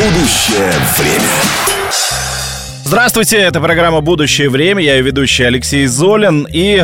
Будущее время. Здравствуйте, это программа «Будущее время». Я ее ведущий Алексей Золин. И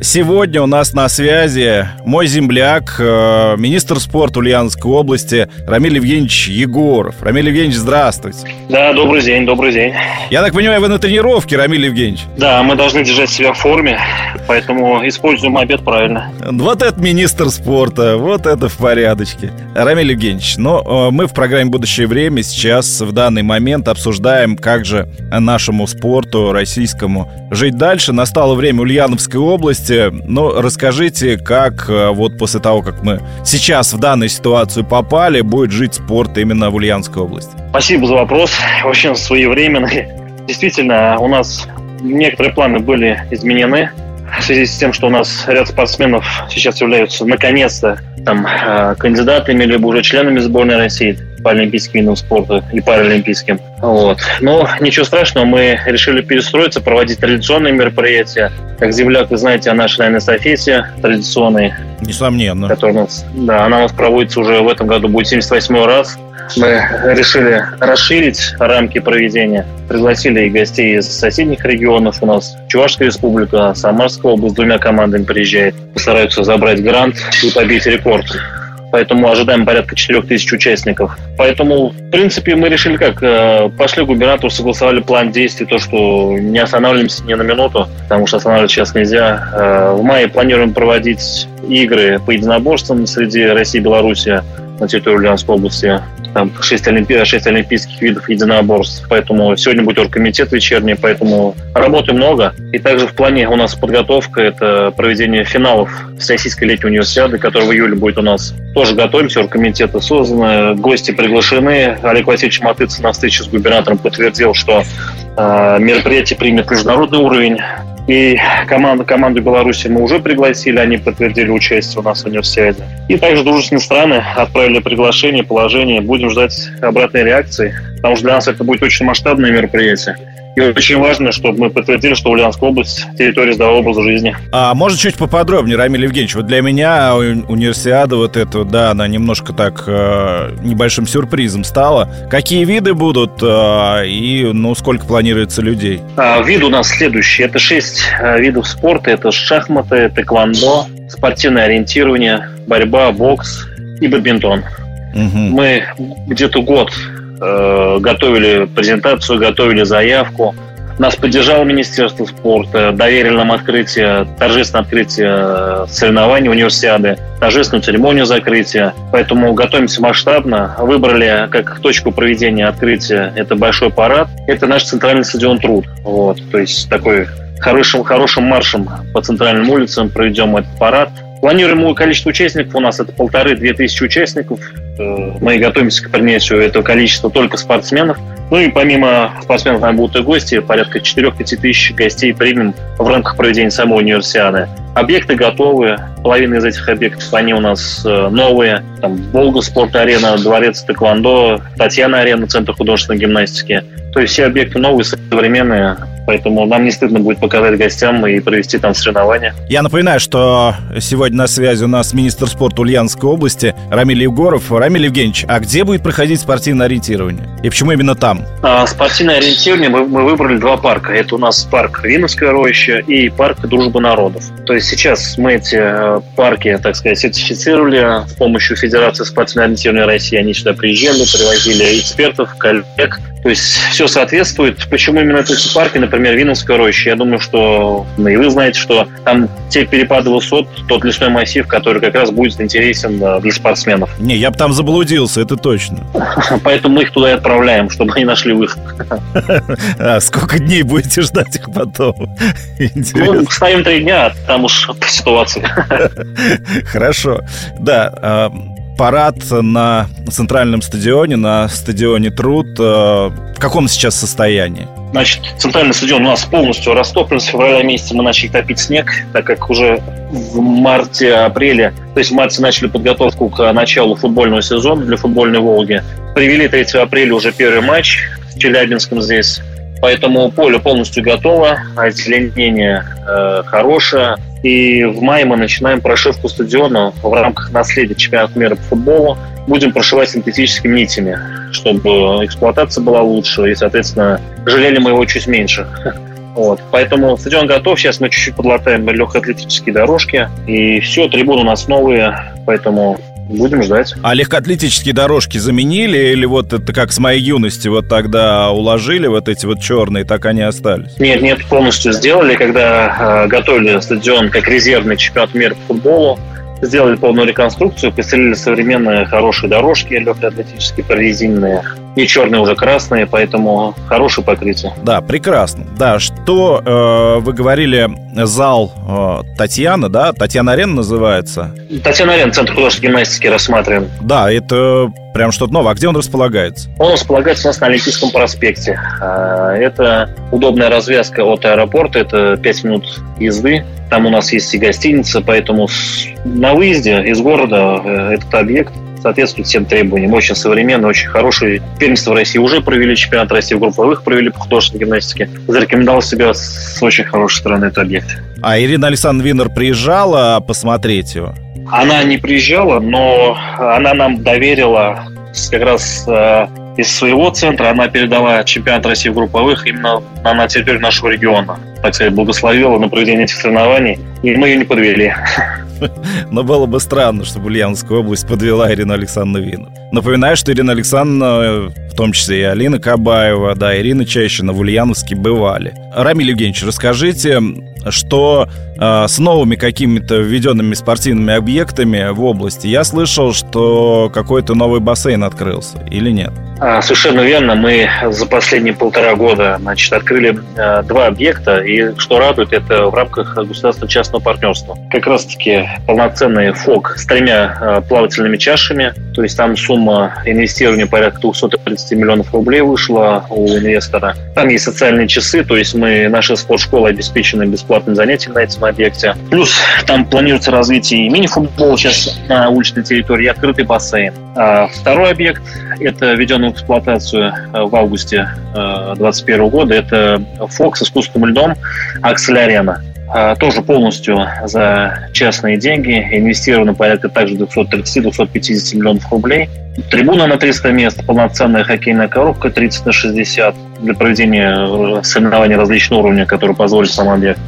Сегодня у нас на связи мой земляк, э, министр спорта Ульяновской области Рамиль Евгеньевич Егоров. Рамиль Евгеньевич, здравствуйте. Да, добрый день, добрый день. Я так понимаю, вы на тренировке, Рамиль Евгеньевич? Да, мы должны держать себя в форме, поэтому используем обед правильно. Вот это министр спорта, вот это в порядочке. Рамиль Евгеньевич, но ну, э, мы в программе «Будущее время» сейчас в данный момент обсуждаем, как же нашему спорту российскому жить дальше. Настало время Ульяновской области, области. Ну, расскажите, как э, вот после того, как мы сейчас в данную ситуацию попали, будет жить спорт именно в Ульяновской области? Спасибо за вопрос. Очень своевременный. Действительно, у нас некоторые планы были изменены в связи с тем, что у нас ряд спортсменов сейчас являются наконец-то там э, кандидатами либо уже членами сборной России по олимпийским видам спорта и паралимпийским. Вот. Но ничего страшного, мы решили перестроиться, проводить традиционные мероприятия. Как земляк, вы знаете о нашей, наверное, эстафете традиционной. Несомненно. Которая у нас, да, она у нас проводится уже в этом году, будет 78 раз. Мы решили расширить рамки проведения. Пригласили и гостей из соседних регионов. У нас Чувашская республика, Самарская область двумя командами приезжает. Постараются забрать грант и побить рекорд поэтому ожидаем порядка 4 тысяч участников. Поэтому, в принципе, мы решили как, э, пошли губернатору, согласовали план действий, то, что не останавливаемся ни на минуту, потому что останавливать сейчас нельзя. Э, в мае планируем проводить игры по единоборствам среди России и Беларуси на территории Ульяновской области там 6, олимпи... 6 олимпийских видов единоборств, поэтому сегодня будет оргкомитет вечерний, поэтому работы много. И также в плане у нас подготовка, это проведение финалов Всероссийской летней универсиады, которая в июле будет у нас. Тоже готовимся, оргкомитеты созданы, гости приглашены. Олег Васильевич Матыцын на встрече с губернатором подтвердил, что э, мероприятие примет международный уровень. И команду, команду Беларуси мы уже пригласили, они подтвердили участие у нас в универсиаде. И также дружественные страны отправили приглашение, положение. Будем ждать обратной реакции, потому что для нас это будет очень масштабное мероприятие. И очень важно, чтобы мы подтвердили, что Ульяновская область – территория здорового образа жизни. А может, чуть поподробнее, Рамиль Евгеньевич? Вот для меня универсиада вот эта, да, она немножко так э, небольшим сюрпризом стала. Какие виды будут э, и, ну, сколько планируется людей? А, вид у нас следующий. Это шесть э, видов спорта. Это шахматы, тэквондо, спортивное ориентирование, борьба, бокс и бадминтон. Угу. Мы где-то год э, готовили презентацию, готовили заявку. Нас поддержало Министерство спорта, доверили нам открытие, торжественное открытие соревнований универсиады, торжественную церемонию закрытия. Поэтому готовимся масштабно. Выбрали как точку проведения открытия это большой парад. Это наш центральный стадион Труд. Вот, то есть такой хорошим, хорошим маршем по центральным улицам проведем этот парад. Планируемое количество участников у нас это полторы-две тысячи участников. Э, мы готовимся к принятию этого количества только спортсменов. Ну и помимо спортсменов там будут и гости, порядка 4-5 тысяч гостей примем в рамках проведения самой универсиады. Объекты готовы, половина из этих объектов, они у нас э, новые. Там Волга спорт-арена, дворец Тэквондо, Татьяна арена, центр художественной гимнастики. То есть все объекты новые, современные, поэтому нам не стыдно будет показать гостям и провести там соревнования. Я напоминаю, что сегодня на связи у нас министр спорта Ульяновской области Рамиль Егоров. Рамиль Евгеньевич, а где будет проходить спортивное ориентирование? И почему именно там? А, спортивное ориентирование мы, мы выбрали два парка. Это у нас парк Виновская роща и парк Дружба народов. То есть сейчас мы эти э, парки, так сказать, сертифицировали с помощью Федерации спортивного ориентирования России. Они сюда приезжали, привозили экспертов, коллег. То есть все соответствует. Почему именно эти парки, например, Виновская роща? Я думаю, что ну, и вы знаете, что там те перепады высот, тот лесной массив, который как раз будет интересен э, для спортсменов. Не, я бы там заблудился, это точно. Поэтому мы их туда и отправляем, чтобы они нашли выход. А сколько дней будете ждать их потом? Ну, ставим три дня, там уж по ситуации. Хорошо. Да, а, парад на центральном стадионе, на стадионе Труд. Э, в каком сейчас состоянии? Значит, центральный стадион у нас полностью растоплен. С февраля месяца мы начали топить снег, так как уже в марте-апреле, то есть в марте начали подготовку к началу футбольного сезона для футбольной «Волги». Привели 3 апреля уже первый матч с Челябинском здесь. Поэтому поле полностью готово, озеленение э, хорошее. И в мае мы начинаем прошивку стадиона в рамках наследия чемпионата мира по футболу. Будем прошивать синтетическими нитями, чтобы эксплуатация была лучше и, соответственно, жалели мы его чуть меньше. Вот. Поэтому стадион готов. Сейчас мы чуть-чуть подлатаем легкоатлетические дорожки. И все, трибуны у нас новые. Поэтому Будем ждать. А легкоатлетические дорожки заменили или вот это как с моей юности вот тогда уложили вот эти вот черные, так они остались? Нет, нет, полностью сделали, когда э, готовили стадион как резервный чемпионат мира по футболу сделали полную реконструкцию, поселили современные хорошие дорожки легкоатлетические, прорезиненные. Не черные, уже красные, поэтому хорошее покрытие. Да, прекрасно. Да, что э, вы говорили, зал э, Татьяна, да? Татьяна Арена называется? Татьяна Арена, Центр художественной гимнастики рассматриваем. Да, это прям что-то новое. А где он располагается? Он располагается у нас на Олимпийском проспекте. А, это удобная развязка от аэропорта, это 5 минут езды. Там у нас есть и гостиница, поэтому на выезде из города э, этот объект соответствует всем требованиям. Очень современный, очень хороший. Первенство в России уже провели, чемпионат России в групповых провели по художественной гимнастике. Зарекомендовал себя с очень хорошей стороны этот объект. А Ирина Александровна Винер приезжала посмотреть его? Она не приезжала, но она нам доверила как раз э, из своего центра она передала чемпионат России в групповых именно на территорию нашего региона. Так сказать, благословила на проведение этих соревнований, и мы ее не подвели. Но было бы странно, чтобы Ульяновская область подвела Ирину Александровну Вину. Напоминаю, что Ирина Александровна, в том числе и Алина Кабаева, да, Ирина Чащина в Ульяновске бывали. Рамиль Евгеньевич, расскажите, что с новыми какими-то введенными спортивными объектами в области я слышал, что какой-то новый бассейн открылся или нет? А, совершенно верно. Мы за последние полтора года значит, открыли э, два объекта, и что радует, это в рамках государственно-частного партнерства. Как раз-таки полноценный ФОК с тремя плавательными чашами, то есть там сумма инвестирования порядка 230 миллионов рублей вышла у инвестора. Там есть социальные часы, то есть мы, наши спортшколы обеспечены бесплатным занятием на этом объекте. Плюс там планируется развитие мини-футбола сейчас на уличной территории, и открытый бассейн. А второй объект – это введенный в эксплуатацию э, в августе 2021 э, года. Это Fox с искусственным льдом Аксель Арена. Э, тоже полностью за частные деньги. Инвестировано порядка также 230-250 миллионов рублей. Трибуна на 300 мест, полноценная хоккейная коробка 30 на 60 для проведения соревнований различного уровня, которые позволит сам объект.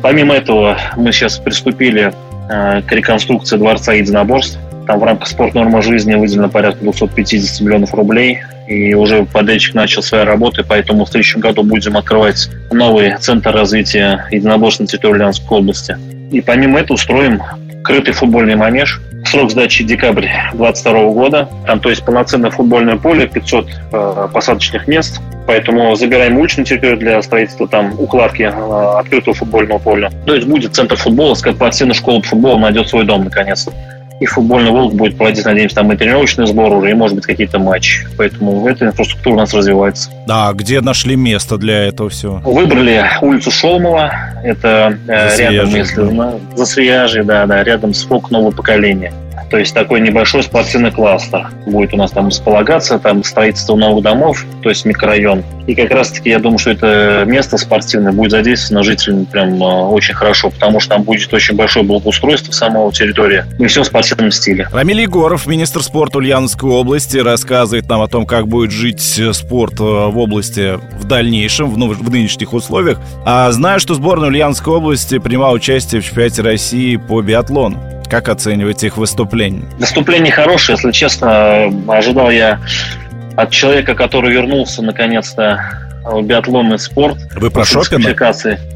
Помимо этого, мы сейчас приступили к реконструкции Дворца единоборств. Там в рамках спорт норма жизни выделено порядка 250 миллионов рублей. И уже подрядчик начал свои работы, поэтому в следующем году будем открывать новый центр развития единоборств на территории Ульяновской области. И помимо этого устроим крытый футбольный манеж. Срок сдачи декабрь 2022 года. Там, то есть, полноценное футбольное поле, 500 э, посадочных мест. Поэтому забираем уличную территорию для строительства там укладки э, открытого футбольного поля. То есть будет центр футбола, как спортивная школа футбола найдет свой дом наконец-то и футбольный «Волк» будет проводить, надеемся, там и тренировочный сбор уже, и, может быть, какие-то матчи. Поэтому эта инфраструктура у нас развивается. А где нашли место для этого всего? Выбрали улицу Шолмова. Это э, рядом, если да. за Свияжей, да, да, рядом с ФОК «Новое поколение». То есть такой небольшой спортивный кластер будет у нас там располагаться, там строительство новых домов, то есть микрорайон. И как раз-таки я думаю, что это место спортивное будет задействовано жителями прям э, очень хорошо, потому что там будет очень большое благоустройство самого территории и все в спортивном стиле. Рамиль Егоров, министр спорта Ульяновской области, рассказывает нам о том, как будет жить спорт э, в области в дальнейшем, в, в нынешних условиях. А знаю, что сборная Ульяновской области принимала участие в чемпионате России по биатлону. Как оцениваете их выступление? Выступление хорошее, если честно. Ожидал я от человека, который вернулся наконец-то в биатлонный спорт. Вы про Шопина?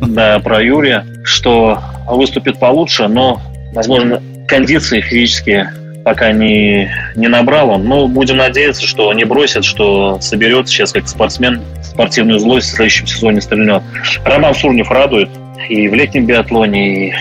Да, про Юрия, что выступит получше, но, возможно, кондиции физические пока не, не набрал он. Но будем надеяться, что не бросит, что соберется сейчас как спортсмен, спортивную злость в следующем сезоне стрельнет. Роман Сурнев радует и в летнем биатлоне, и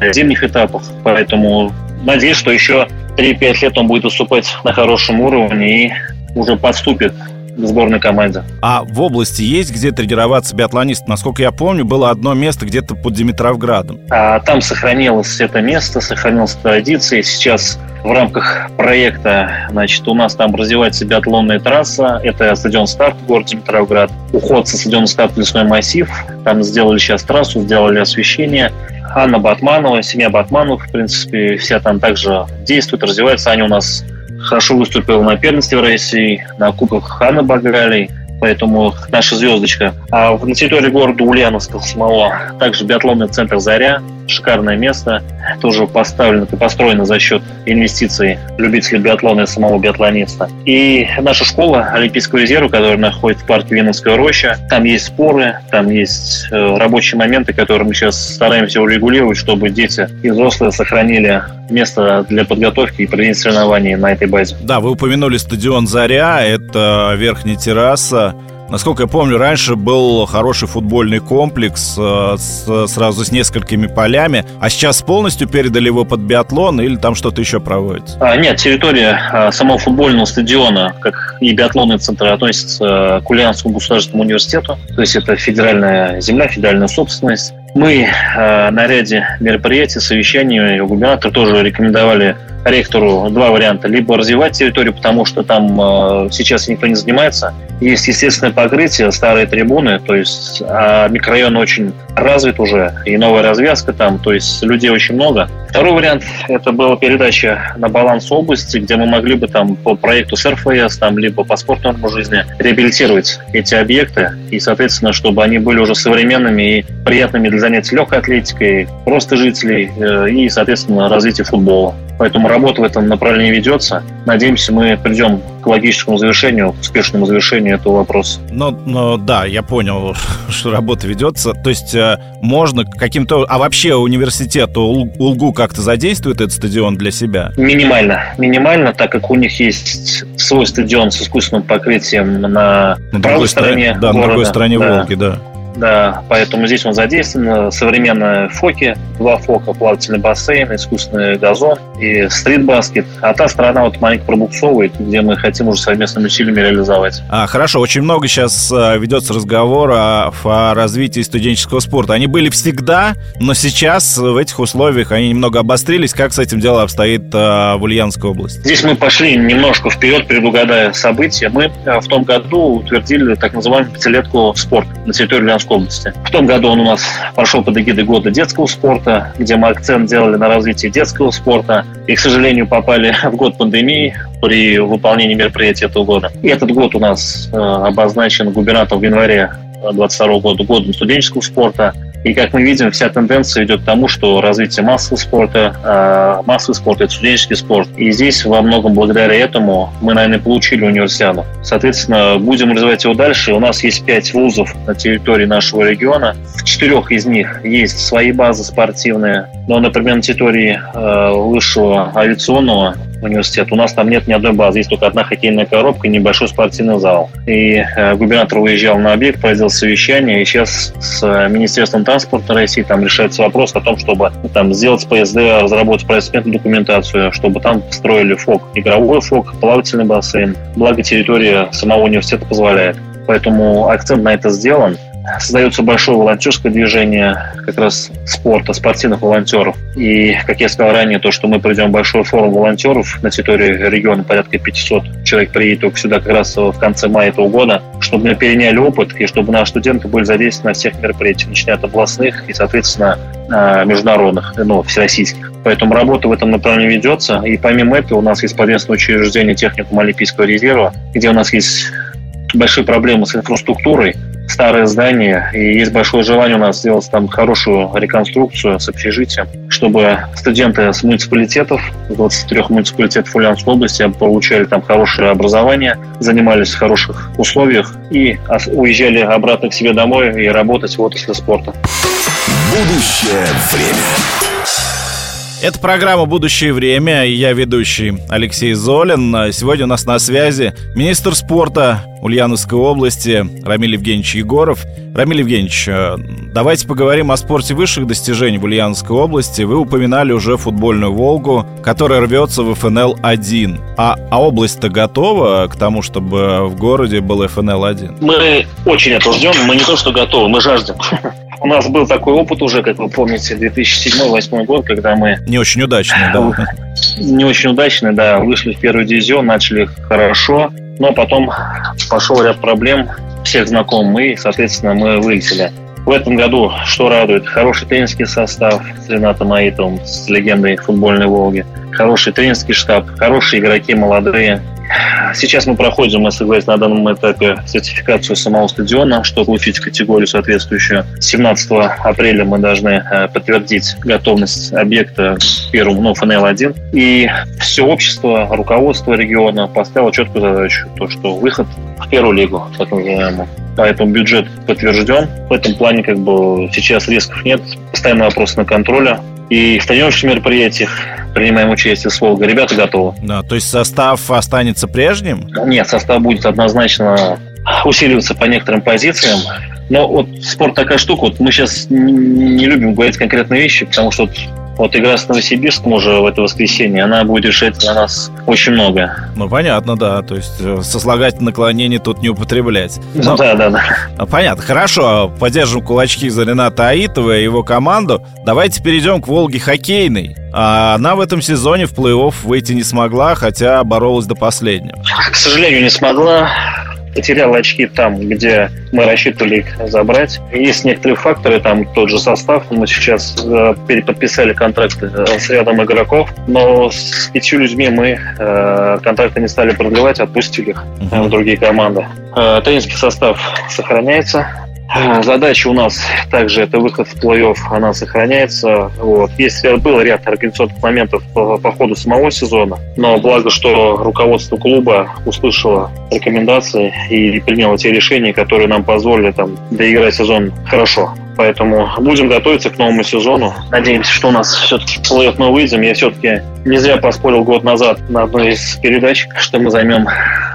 на зимних этапах. Поэтому надеюсь, что еще 3-5 лет он будет выступать на хорошем уровне и уже подступит в сборной команде. А в области есть где тренироваться биатлонист? Насколько я помню, было одно место где-то под Димитровградом. А, там сохранилось это место, сохранилась традиция. Сейчас в рамках проекта, значит, у нас там развивается биатлонная трасса. Это стадион «Старт» в городе Димитровград. Уход со стадиона «Старт» лесной массив. Там сделали сейчас трассу, сделали освещение. Анна Батманова, семья Батманов, в принципе, вся там также действует, развивается. Аня у нас хорошо выступила на первенстве России, на Кубках Хана Багралей поэтому наша звездочка. А на территории города Ульяновска самого также биатлонный центр «Заря», шикарное место, тоже поставлено и построено за счет инвестиций любителей биатлона и самого биатлониста. И наша школа Олимпийского резерва, которая находится в парке Виновская роща, там есть споры, там есть э, рабочие моменты, которые мы сейчас стараемся урегулировать, чтобы дети и взрослые сохранили место для подготовки и проведения соревнований на этой базе. Да, вы упомянули стадион «Заря», это верхняя терраса, Насколько я помню, раньше был хороший футбольный комплекс э, с, сразу с несколькими полями, а сейчас полностью передали его под биатлон или там что-то еще проводится? А, нет, территория а, самого футбольного стадиона, как и биатлонный центр, относится к Ульяновскому государственному университету. То есть это федеральная земля, федеральная собственность. Мы э, на ряде мероприятий, совещаний, губернатор тоже рекомендовали ректору два варианта. Либо развивать территорию, потому что там э, сейчас никто не занимается. Есть естественное покрытие, старые трибуны, то есть а микрорайон очень развит уже, и новая развязка там, то есть людей очень много. Второй вариант – это была передача на баланс области, где мы могли бы там по проекту с РФС, там, либо по спортному жизни реабилитировать эти объекты, и, соответственно, чтобы они были уже современными и приятными для занятий легкой атлетикой, просто жителей э, и, соответственно, развития футбола. Поэтому работа в этом направлении ведется. Надеемся, мы придем к логическому завершению, к успешному завершению этого вопроса. Ну, ну да, я понял, что работа ведется. То есть э, можно каким-то... А вообще университет УЛГУ как-то задействует этот стадион для себя? Минимально. Минимально, так как у них есть свой стадион с искусственным покрытием на, на правой стороне Да, города. на другой стороне да. Волги, да. Да, поэтому здесь он задействован. Современные фоки, два фока, плавательный бассейн, искусственный газон и стритбаскет. А та сторона вот маленько пробуксовывает, где мы хотим уже совместными усилиями реализовать. А, хорошо, очень много сейчас а, ведется разговор о, о развитии студенческого спорта. Они были всегда, но сейчас в этих условиях они немного обострились. Как с этим дело обстоит а, в Ульяновской области? Здесь мы пошли немножко вперед, предугадая события. Мы а, в том году утвердили так называемую пятилетку спорт на территории Ульяновской Московской области. В том году он у нас прошел под эгидой года детского спорта, где мы акцент делали на развитии детского спорта. И, к сожалению, попали в год пандемии при выполнении мероприятий этого года. И этот год у нас э, обозначен губернатором в январе 2022 года годом студенческого спорта. И, как мы видим, вся тенденция идет к тому, что развитие массового спорта, э, массовый спорт – это студенческий спорт. И здесь во многом благодаря этому мы, наверное, получили универсиаду. Соответственно, будем развивать его дальше. У нас есть пять вузов на территории нашего региона. В четырех из них есть свои базы спортивные. Но, например, на территории э, высшего авиационного университет. У нас там нет ни одной базы, есть только одна хоккейная коробка и небольшой спортивный зал. И э, губернатор уезжал на объект, проводил совещание, и сейчас с э, Министерством транспорта России там решается вопрос о том, чтобы там сделать ПСД, разработать проектную документацию, чтобы там строили ФОК, игровой ФОК, плавательный бассейн. Благо территория самого университета позволяет. Поэтому акцент на это сделан. Создается большое волонтерское движение как раз спорта, спортивных волонтеров. И, как я сказал ранее, то, что мы проведем большой форум волонтеров на территории региона, порядка 500 человек приедет только сюда как раз в конце мая этого года, чтобы мы переняли опыт и чтобы наши студенты были задействованы на всех мероприятиях, начиная от областных и, соответственно, а, международных, ну, всероссийских. Поэтому работа в этом направлении ведется. И помимо этого у нас есть подвесное учреждение техникум Олимпийского резерва, где у нас есть большие проблемы с инфраструктурой, старое здание, и есть большое желание у нас сделать там хорошую реконструкцию с общежитием, чтобы студенты с муниципалитетов, 23 муниципалитетов Ульяновской области получали там хорошее образование, занимались в хороших условиях и уезжали обратно к себе домой и работать в отрасли спорта. Будущее время. Это программа «Будущее время». Я ведущий Алексей Золин. Сегодня у нас на связи министр спорта Ульяновской области Рамиль Евгеньевич Егоров. Рамиль Евгеньевич, э, давайте поговорим о спорте высших достижений в Ульяновской области. Вы упоминали уже футбольную «Волгу», которая рвется в ФНЛ-1. А, а область-то готова к тому, чтобы в городе был ФНЛ-1? Мы очень это ждем. Мы не то, что готовы, мы жаждем. У нас был такой опыт уже, как вы помните, 2007-2008 год, когда мы... Не очень удачный, да. Не очень удачный, да. Вышли в первый дивизион, начали хорошо, но потом пошел ряд проблем, всех знаком мы, соответственно, мы вылетели. В этом году, что радует, хороший тренерский состав с Ренатом Аитовым, с легендой футбольной «Волги», хороший тренерский штаб, хорошие игроки, молодые, Сейчас мы проходим, СГС на данном этапе сертификацию самого стадиона, чтобы получить категорию соответствующую. 17 апреля мы должны э, подтвердить готовность объекта первому, ну, ФНЛ-1. И все общество, руководство региона поставило четкую задачу, то, что выход в первую лигу, так называемую. Поэтому бюджет подтвержден. В этом плане как бы сейчас рисков нет. Постоянно вопрос на контроле. И в тренировочных мероприятиях принимаем участие с Волгой. Ребята готовы. Да, то есть состав останется прежним? Нет, состав будет однозначно усиливаться по некоторым позициям. Но вот спорт такая штука, вот мы сейчас не любим говорить конкретные вещи, потому что вот вот игра с Новосибирском уже в это воскресенье, она будет решать для нас очень много. Ну, понятно, да. То есть э, сослагательное наклонение тут не употреблять. Ну, Но... да, да, да. А, понятно. Хорошо. Поддержим кулачки за Рената Аитова и его команду. Давайте перейдем к Волге хоккейной. А она в этом сезоне в плей-офф выйти не смогла, хотя боролась до последнего. К сожалению, не смогла потерял очки там, где мы рассчитывали их забрать. Есть некоторые факторы, там тот же состав. Мы сейчас э, переподписали контракты э, с рядом игроков, но с пятью людьми мы э, контракты не стали продлевать, отпустили их э, в другие команды. Э, тренерский состав сохраняется. Задача у нас также это выход в плей-офф, она сохраняется. Вот. Есть, был ряд организационных моментов по, по ходу самого сезона, но благо, что руководство клуба услышало рекомендации и приняло те решения, которые нам позволили там, доиграть сезон хорошо. Поэтому будем готовиться к новому сезону. Надеемся, что у нас все-таки плей мы выйдем. Я все-таки не зря поспорил год назад на одной из передач, что мы займем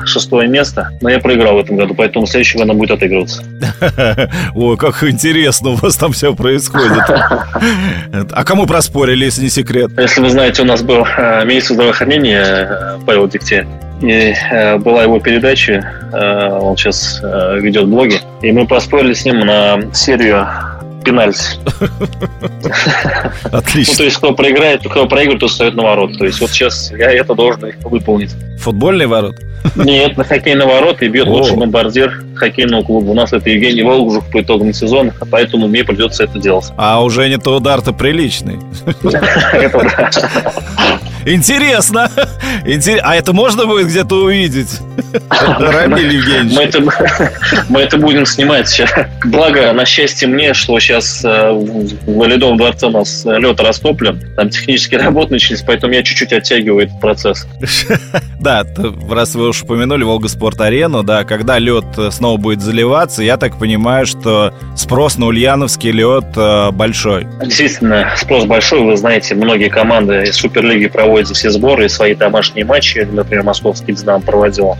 шестое место. Но я проиграл в этом году, поэтому в следующем году будет отыгрываться. Ой, как интересно у вас там все происходит. А кому проспорили, если не секрет? Если вы знаете, у нас был э, министр здравоохранения э, Павел Дегтярь. И э, была его передача, э, он сейчас э, ведет блоги, и мы поспорили с ним на серию пенальти. Отлично. Ну, то есть, кто проиграет, кто проигрывает, то встает на ворот. То есть, вот сейчас я это должен выполнить. Футбольный ворот? Нет, на хоккейный ворот и бьет лучший бомбардир хоккейного клуба. У нас это Евгений Волгужев по итогам сезона, поэтому мне придется это делать. А уже не то удар-то приличный. Это да. Интересно. А это можно будет где-то увидеть? Рамиль Евгеньевич. Мы это, мы это будем снимать. Благо, на счастье мне, что сейчас э, в Ледовом дворце у нас лед растоплен. Там технические работы начались, поэтому я чуть-чуть оттягиваю этот процесс. Да, раз вы уж упомянули Волга Спорт Арену, да, когда лед снова будет заливаться, я так понимаю, что спрос на ульяновский лед э, большой. Действительно, спрос большой. Вы знаете, многие команды из Суперлиги проводят все сборы и свои домашние матчи. Например, московский «Динамо» проводил.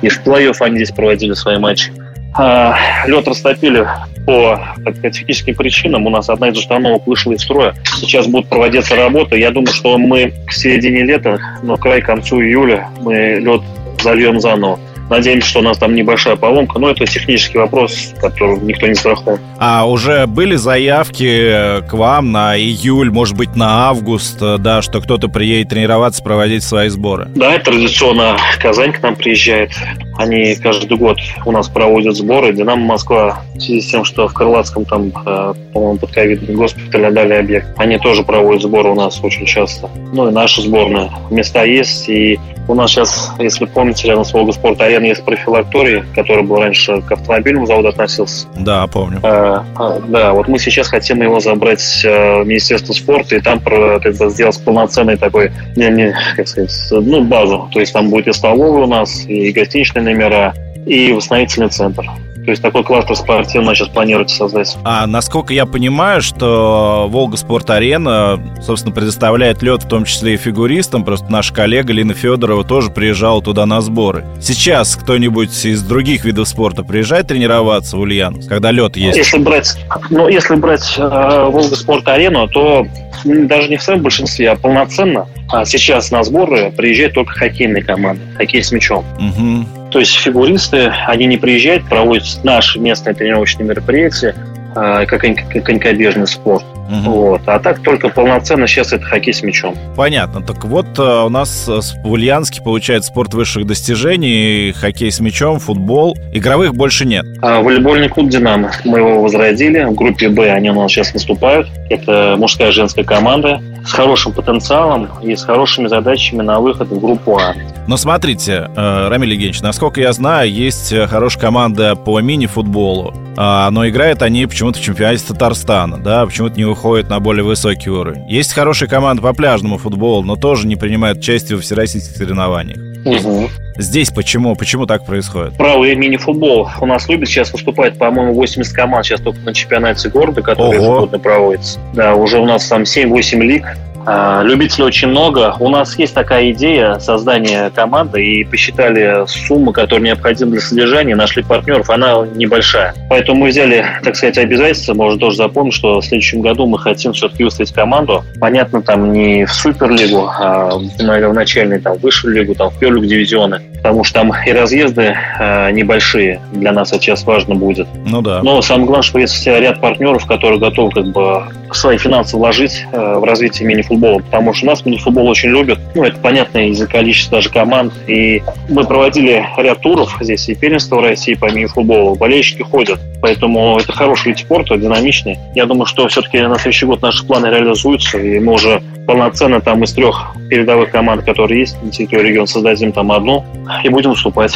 И в плей-офф они здесь проводили свои матчи. А, лед растопили по сказать, техническим причинам. У нас одна из установок вышла из строя. Сейчас будут проводиться работы. Я думаю, что мы к середине лета, но край к концу июля мы лед зальем заново. Надеемся, что у нас там небольшая поломка, но это технический вопрос, который никто не страхует. А уже были заявки к вам на июль, может быть, на август, да, что кто-то приедет тренироваться, проводить свои сборы? Да, традиционно Казань к нам приезжает. Они каждый год у нас проводят сборы. Динамо Москва в связи с тем, что в Крылатском там, э, по-моему, под ковидный госпиталь отдали объект, они тоже проводят сборы у нас очень часто. Ну и наша сборная. Места есть, и у нас сейчас, если помните, рядом с Волга Спорт Арена есть профилакторий, который был раньше к автомобильному заводу относился. Да, помню. А, а, да, вот мы сейчас хотим его забрать э, в Министерство спорта и там как бы, сделать полноценный такой, не, не, как сказать, ну, базу. То есть там будет и столовая у нас, и гостиничные номера, и восстановительный центр. То есть такой кластер спортивный сейчас планируется создать. А насколько я понимаю, что Волга Спорт Арена, собственно, предоставляет лед в том числе и фигуристам. Просто наша коллега Лина Федорова тоже приезжала туда на сборы. Сейчас кто-нибудь из других видов спорта приезжает тренироваться в Ульяновск, когда лед есть? Если брать, ну, если брать э, Волга Спорт Арену, то даже не в своем большинстве, а полноценно а сейчас на сборы приезжают только хоккейные команды, хоккей с мячом. Угу. То есть фигуристы, они не приезжают, проводят наши местные тренировочные мероприятия, э, как конькобежный спорт. Угу. Вот. А так только полноценно сейчас это хоккей с мячом. Понятно. Так вот, э, у нас э, в Ульяновске получается спорт высших достижений, хоккей с мячом, футбол. Игровых больше нет. А волейбольный клуб «Динамо». Мы его возродили. В группе «Б» они у нас сейчас наступают. Это мужская и женская команда с хорошим потенциалом и с хорошими задачами на выход в группу А. Но смотрите, э, Рамиль Евгеньевич, насколько я знаю, есть хорошая команда по мини-футболу, а, но играют они почему-то в чемпионате Татарстана, да, почему-то не выходят на более высокий уровень. Есть хорошая команда по пляжному футболу, но тоже не принимают участие в всероссийских соревнованиях. Угу. Здесь почему? Почему так происходит? Правый мини-футбол у нас любит. Сейчас выступает, по-моему, 80 команд сейчас только на чемпионате города, который ежегодно проводится. Да, уже у нас там 7-8 лиг. А, любителей очень много. У нас есть такая идея создания команды, и посчитали сумму, которая необходима для содержания, нашли партнеров, она небольшая. Поэтому мы взяли, так сказать, обязательства, можно тоже запомнить, что в следующем году мы хотим все-таки выставить команду. Понятно, там не в Суперлигу, а в начальной, там, в высшую лигу, там, в первую дивизионы, потому что там и разъезды э, небольшие. Для нас это сейчас важно будет. Ну да. Но самое главное, что есть ряд партнеров, которые готовы как бы свои финансы вложить э, в развитие мини футбола, потому что нас мини-футбол очень любят. Ну, это понятно из-за количества даже команд. И мы проводили ряд туров здесь и первенство в России по мини-футболу. Болельщики ходят. Поэтому это хороший вид спорта, динамичный. Я думаю, что все-таки на следующий год наши планы реализуются, и мы уже полноценно там из трех передовых команд, которые есть на территории региона, создадим там одну и будем выступать.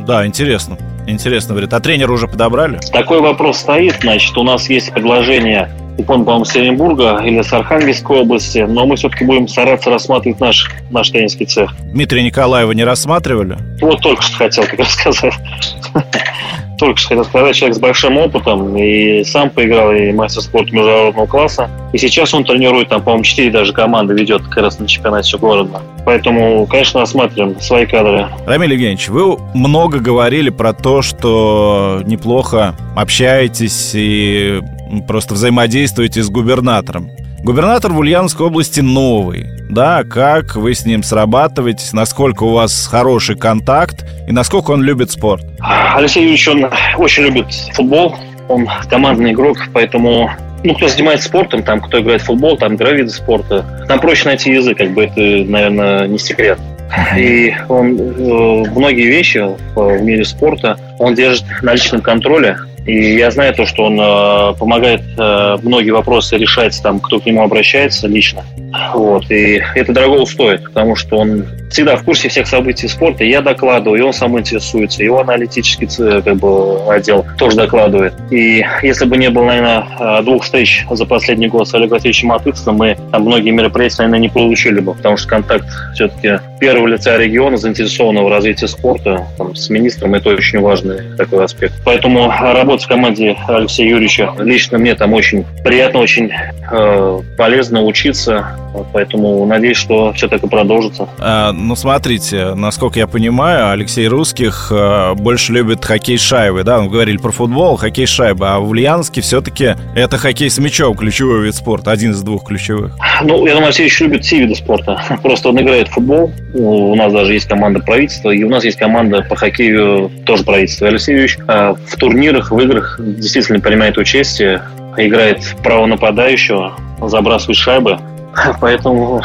Да, интересно. Интересно, говорит. А тренера уже подобрали? Такой вопрос стоит. Значит, у нас есть предложение он, по-моему, с Оренбурга или с Архангельской области, но мы все-таки будем стараться рассматривать наш, наш тренерский цех. Дмитрия Николаева не рассматривали? Вот только что хотел как рассказать только что хотел сказать, человек с большим опытом, и сам поиграл, и мастер спорта международного класса. И сейчас он тренирует, там, по-моему, 4 даже команды ведет как раз на чемпионате города. Поэтому, конечно, осматриваем свои кадры. Рамиль Евгеньевич, вы много говорили про то, что неплохо общаетесь и просто взаимодействуете с губернатором. Губернатор в Ульяновской области новый. Да, как вы с ним срабатываетесь, насколько у вас хороший контакт и насколько он любит спорт? Алексей Юрьевич, он очень любит футбол, он командный игрок, поэтому ну, кто занимается спортом, там, кто играет в футбол, там, игра виды спорта, там проще найти язык, как бы это, наверное, не секрет. И он э, многие вещи в, в мире спорта он держит на личном контроле, и я знаю то, что он э, помогает э, многие вопросы решать, там, кто к нему обращается лично. Вот. И это дорого стоит, потому что он всегда в курсе всех событий спорта. Я докладываю, и он сам интересуется. Его аналитический как бы, отдел тоже докладывает. И если бы не было, наверное, э, двух встреч за последний год с Олегом Васильевичем Матыцем, мы там многие мероприятия, наверное, не получили бы, потому что контакт все-таки первого лица региона, заинтересованного в развитии спорта, там, с министром, это очень важный такой аспект. Поэтому работа в команде Алексея Юрьевича. Лично мне там очень приятно, очень э, полезно учиться. Поэтому надеюсь, что все так и продолжится. А, ну, смотрите, насколько я понимаю, Алексей Русских э, больше любит хоккей с шайбой. Да, мы говорили про футбол, хоккей с шайбой. А в Ульяновске все-таки это хоккей с мячом, ключевой вид спорта, один из двух ключевых. Ну, я думаю, Алексей любит все виды спорта. Просто он играет в футбол. У нас даже есть команда правительства, и у нас есть команда по хоккею тоже правительства. Алексей Юрьевич э, в турнирах, в играх действительно принимает участие, играет право нападающего, забрасывает шайбы. Поэтому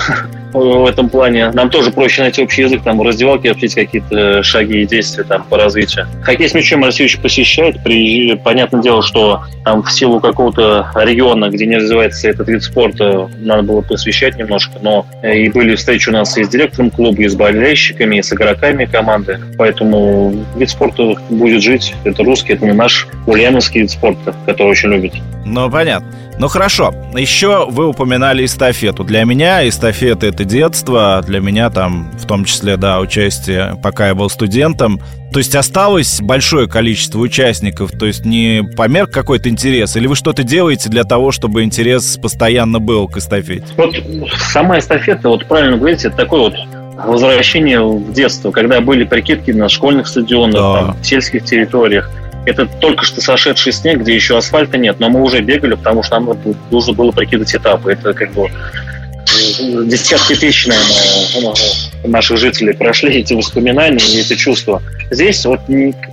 в этом плане нам тоже проще найти общий язык, там в раздевалке обсудить какие-то шаги и действия там по развитию. Хоккей с мячом Россиевич посещает, при... понятное дело, что там в силу какого-то региона, где не развивается этот вид спорта, надо было посвящать немножко, но э, и были встречи у нас и с директором клуба, и с болельщиками, и с игроками команды, поэтому вид спорта будет жить, это русский, это не наш ульяновский вид спорта, который очень любит. Ну, понятно. Ну хорошо, еще вы упоминали эстафету. Для меня эстафета это детство, для меня там в том числе, да, участие, пока я был студентом. То есть осталось большое количество участников, то есть не помер какой-то интерес, или вы что-то делаете для того, чтобы интерес постоянно был к эстафете? Вот сама эстафета, вот правильно говорите, это такой вот возвращение в детство, когда были прикидки на школьных стадионах, да. там, в сельских территориях. Это только что сошедший снег, где еще асфальта нет, но мы уже бегали, потому что нам нужно было прикидывать этапы. Это как бы десятки тысяч, наверное, наших жителей прошли эти воспоминания и эти чувства. Здесь вот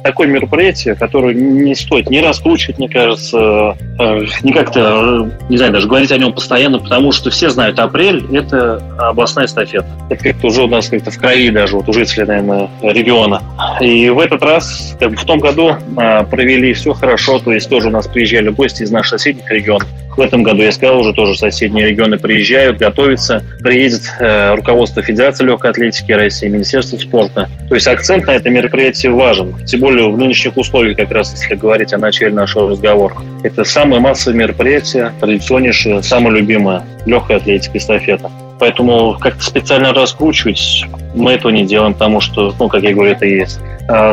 такое мероприятие, которое не стоит ни раскручивать, мне кажется, э, ни как-то, не знаю, даже говорить о нем постоянно, потому что все знают, апрель – это областная эстафета. Это как-то уже у нас как-то в крови даже, вот у жителей, наверное, региона. И в этот раз, как бы в том году э, провели все хорошо, то есть тоже у нас приезжали гости из наших соседних регионов. В этом году, я сказал, уже тоже соседние регионы приезжают, готовятся. Приедет э, руководство Федерации легкой атлетики России, Министерство спорта. То есть акцент на это мероприятие важен. Тем более в нынешних условиях, как раз если говорить о начале нашего разговора. Это самое массовое мероприятие, традиционнейшее, самое любимое. Легкая атлетика, эстафета. Поэтому как-то специально раскручивать мы этого не делаем, потому что, ну, как я говорю, это есть. А,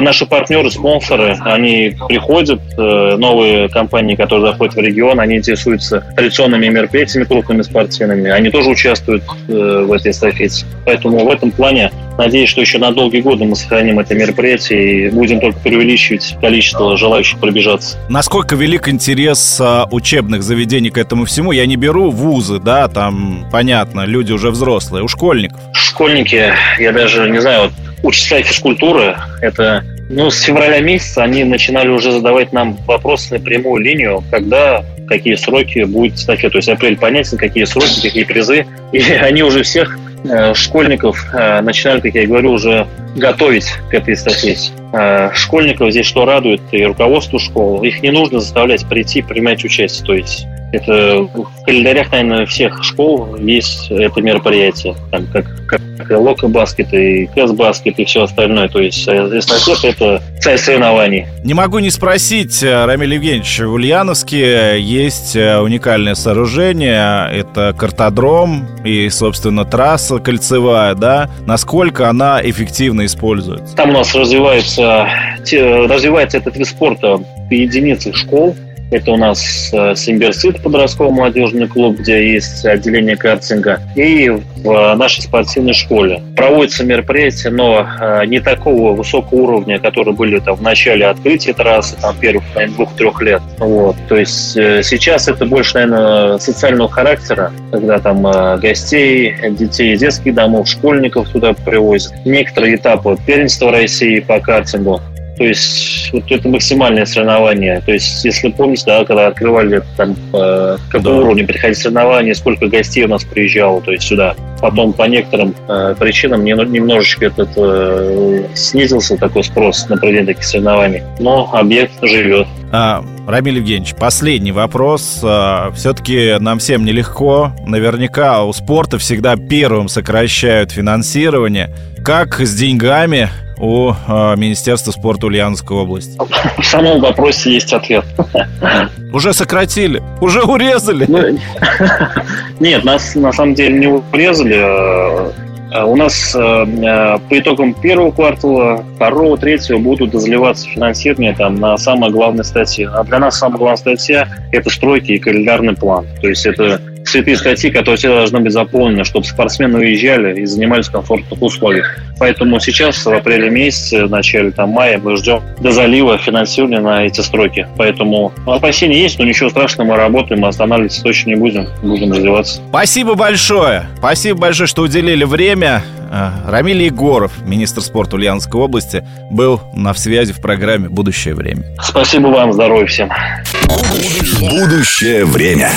наши партнеры, спонсоры, они приходят, э, новые компании, которые заходят в регион, они интересуются традиционными мероприятиями крупными спортивными, они тоже участвуют э, в этой эстафете. Поэтому в этом плане надеюсь, что еще на долгие годы мы сохраним это мероприятие и будем только преувеличивать количество желающих пробежаться. Насколько велик интерес а, учебных заведений к этому всему? Я не беру вузы, да, там, понятно, люди уже взрослые, у школьников. Школьники, я даже не знаю, вот учителя физкультуры, это ну, с февраля месяца они начинали уже задавать нам вопросы на прямую линию, когда, какие сроки будет эстафета. То есть апрель понятен, какие сроки, какие призы. И они уже всех э, школьников э, начинали, как я говорю, уже готовить к этой эстафете. Э, школьников здесь что радует, и руководство школ, их не нужно заставлять прийти, принимать участие. То есть это в календарях, наверное, всех школ есть это мероприятие, там, как, как Локобаскет и КЭС-Баскет и все остальное. То есть э, эстафета – это цель соревнований. Не могу не спросить, э, Рамиль Евгеньевич, в Ульяновске есть э, уникальное сооружение, это картодром и, собственно, трасса кольцевая, да? Насколько она эффективно используется? Там у нас развивается, развивается этот вид спорта по единицах школ, это у нас э, Симбирцит, подростковый молодежный клуб, где есть отделение картинга. И в нашей спортивной школе. Проводятся мероприятия, но э, не такого высокого уровня, которые были там в начале открытия трассы, там первых, двух-трех лет. Вот. То есть э, сейчас это больше, наверное, социального характера, когда там гостей, детей из детских домов, школьников туда привозят. Некоторые этапы первенства России по картингу то есть вот это максимальное соревнование. То есть, если помните, да, когда открывали там по какому да. уровню приходили соревнования, сколько гостей у нас приезжало, то есть сюда. Потом по некоторым э, причинам немножечко этот э, снизился такой спрос на проведение таких соревнований. Но объект живет. А, Рамиль Евгеньевич, последний вопрос. А, все-таки нам всем нелегко. Наверняка у спорта всегда первым сокращают финансирование. Как с деньгами у э, Министерства спорта Ульяновской области? В самом вопросе есть ответ. Уже сократили? Уже урезали? Ну, нет, нас на самом деле не урезали. А, у нас э, по итогам первого квартала, второго, третьего будут разливаться финансирование там, на самые главные статьи. А для нас самая главная статья – это стройки и календарный план. То есть это святые статьи, которые все должны быть заполнены, чтобы спортсмены уезжали и занимались в комфортных условиях. Поэтому сейчас, в апреле месяце, в начале там, мая, мы ждем до залива финансирования на эти строки. Поэтому опасения есть, но ничего страшного, мы работаем, мы останавливаться точно не будем, будем развиваться. Спасибо большое. Спасибо большое, что уделили время. А, Рамиль Егоров, министр спорта Ульяновской области, был на связи в программе «Будущее время». Спасибо вам, здоровья всем. Будущее время.